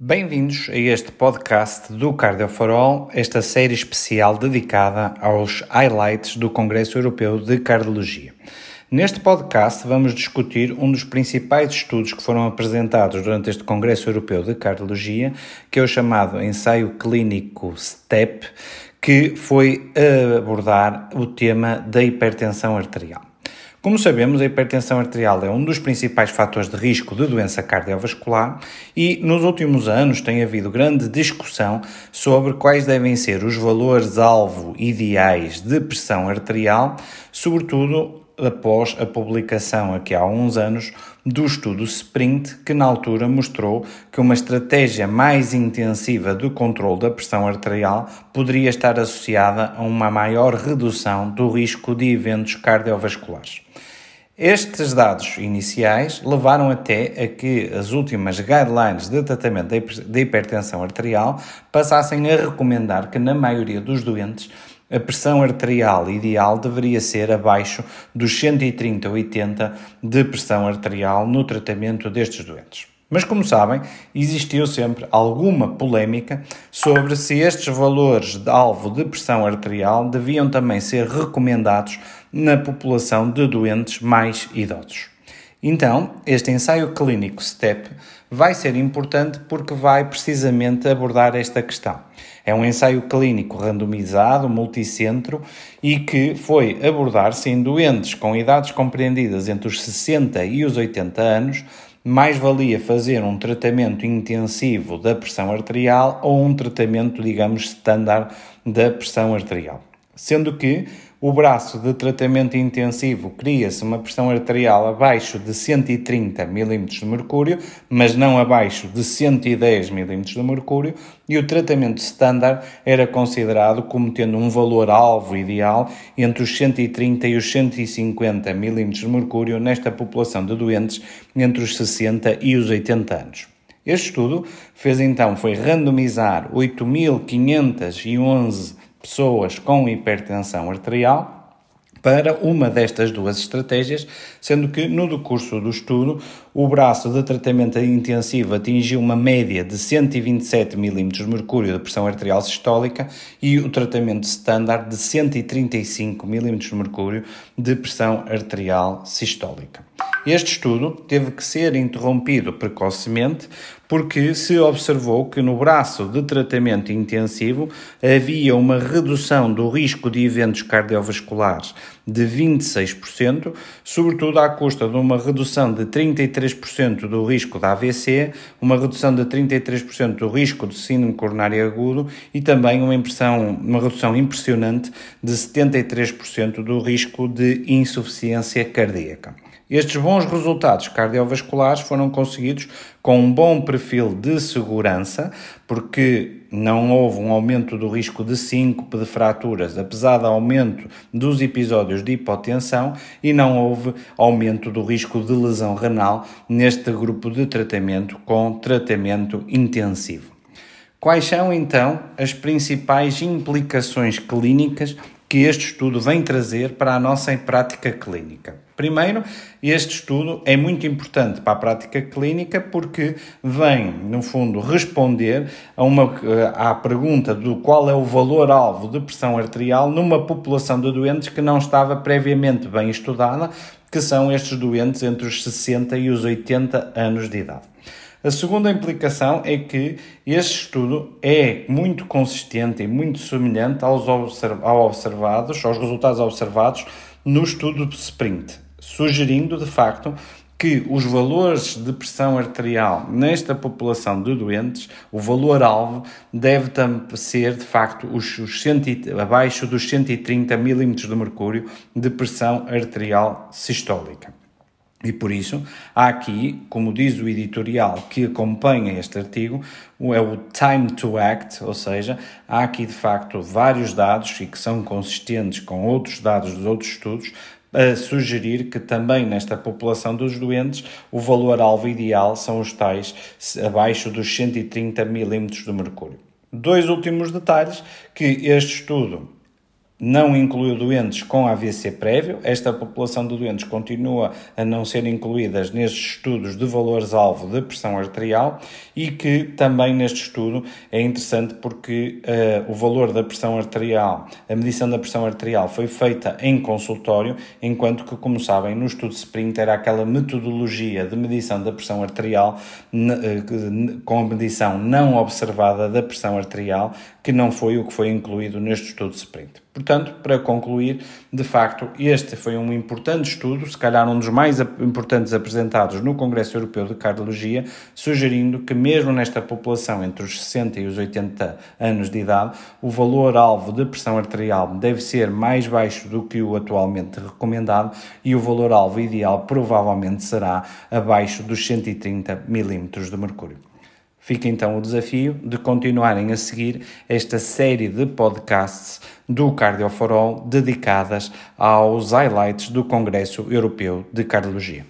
Bem-vindos a este podcast do Cardio for All, esta série especial dedicada aos highlights do Congresso Europeu de Cardiologia. Neste podcast vamos discutir um dos principais estudos que foram apresentados durante este Congresso Europeu de Cardiologia, que é o chamado ensaio clínico STEP, que foi abordar o tema da hipertensão arterial. Como sabemos, a hipertensão arterial é um dos principais fatores de risco de doença cardiovascular e nos últimos anos tem havido grande discussão sobre quais devem ser os valores-alvo ideais de pressão arterial, sobretudo após a publicação, aqui há uns anos, do estudo SPRINT, que na altura mostrou que uma estratégia mais intensiva do controle da pressão arterial poderia estar associada a uma maior redução do risco de eventos cardiovasculares. Estes dados iniciais levaram até a que as últimas guidelines de tratamento da hipertensão arterial passassem a recomendar que, na maioria dos doentes, a pressão arterial ideal deveria ser abaixo dos 130-80 de pressão arterial no tratamento destes doentes. Mas, como sabem, existiu sempre alguma polémica sobre se estes valores de alvo de pressão arterial deviam também ser recomendados na população de doentes mais idosos. Então, este ensaio clínico STEP vai ser importante porque vai precisamente abordar esta questão. É um ensaio clínico randomizado, multicentro e que foi abordar-se em doentes com idades compreendidas entre os 60 e os 80 anos, mais valia fazer um tratamento intensivo da pressão arterial ou um tratamento, digamos, standard da pressão arterial. Sendo que o braço de tratamento intensivo cria-se uma pressão arterial abaixo de 130 mm de mercúrio, mas não abaixo de 110 mm de mercúrio, e o tratamento standard era considerado como tendo um valor alvo ideal entre os 130 e os 150 mm de mercúrio nesta população de doentes entre os 60 e os 80 anos. Este estudo fez então foi randomizar 8.511 pessoas com hipertensão arterial para uma destas duas estratégias, sendo que no decurso do estudo o braço de tratamento intensivo atingiu uma média de 127 mm de mercúrio de pressão arterial sistólica e o tratamento standard de 135 mm de mercúrio de pressão arterial sistólica. Este estudo teve que ser interrompido precocemente porque se observou que no braço de tratamento intensivo havia uma redução do risco de eventos cardiovasculares de 26%, sobretudo à custa de uma redução de 33% do risco da AVC, uma redução de 33% do risco de síndrome coronário agudo e também uma, uma redução impressionante de 73% do risco de insuficiência cardíaca. Estes bons resultados cardiovasculares foram conseguidos com um bom perfil de segurança, porque não houve um aumento do risco de síncope, de fraturas, apesar do aumento dos episódios de hipotensão, e não houve aumento do risco de lesão renal neste grupo de tratamento com tratamento intensivo. Quais são então as principais implicações clínicas que este estudo vem trazer para a nossa prática clínica. Primeiro, este estudo é muito importante para a prática clínica porque vem, no fundo, responder a uma, eh, à pergunta do qual é o valor-alvo de pressão arterial numa população de doentes que não estava previamente bem estudada, que são estes doentes entre os 60 e os 80 anos de idade. A segunda implicação é que este estudo é muito consistente e muito semelhante aos observados, aos resultados observados no estudo de Sprint, sugerindo de facto que os valores de pressão arterial nesta população de doentes, o valor-alvo, deve ser de facto os, os abaixo dos 130 mm de mercúrio de pressão arterial sistólica. E por isso, há aqui, como diz o editorial que acompanha este artigo, é o time to act, ou seja, há aqui de facto vários dados e que são consistentes com outros dados dos outros estudos a sugerir que também nesta população dos doentes o valor-alvo ideal são os tais abaixo dos 130 milímetros de mercúrio. Dois últimos detalhes que este estudo não incluiu doentes com AVC prévio. Esta população de doentes continua a não ser incluídas nestes estudos de valores-alvo de pressão arterial e que também neste estudo é interessante porque uh, o valor da pressão arterial, a medição da pressão arterial foi feita em consultório, enquanto que, como sabem, no estudo SPRINT era aquela metodologia de medição da pressão arterial uh, com a medição não observada da pressão arterial, que não foi o que foi incluído neste estudo SPRINT. Portanto, para concluir, de facto, este foi um importante estudo, se calhar um dos mais importantes apresentados no Congresso Europeu de Cardiologia, sugerindo que, mesmo nesta população entre os 60 e os 80 anos de idade, o valor-alvo de pressão arterial deve ser mais baixo do que o atualmente recomendado e o valor-alvo ideal provavelmente será abaixo dos 130 milímetros de mercúrio. Fica então o desafio de continuarem a seguir esta série de podcasts do Cardioforol dedicadas aos highlights do Congresso Europeu de Cardiologia.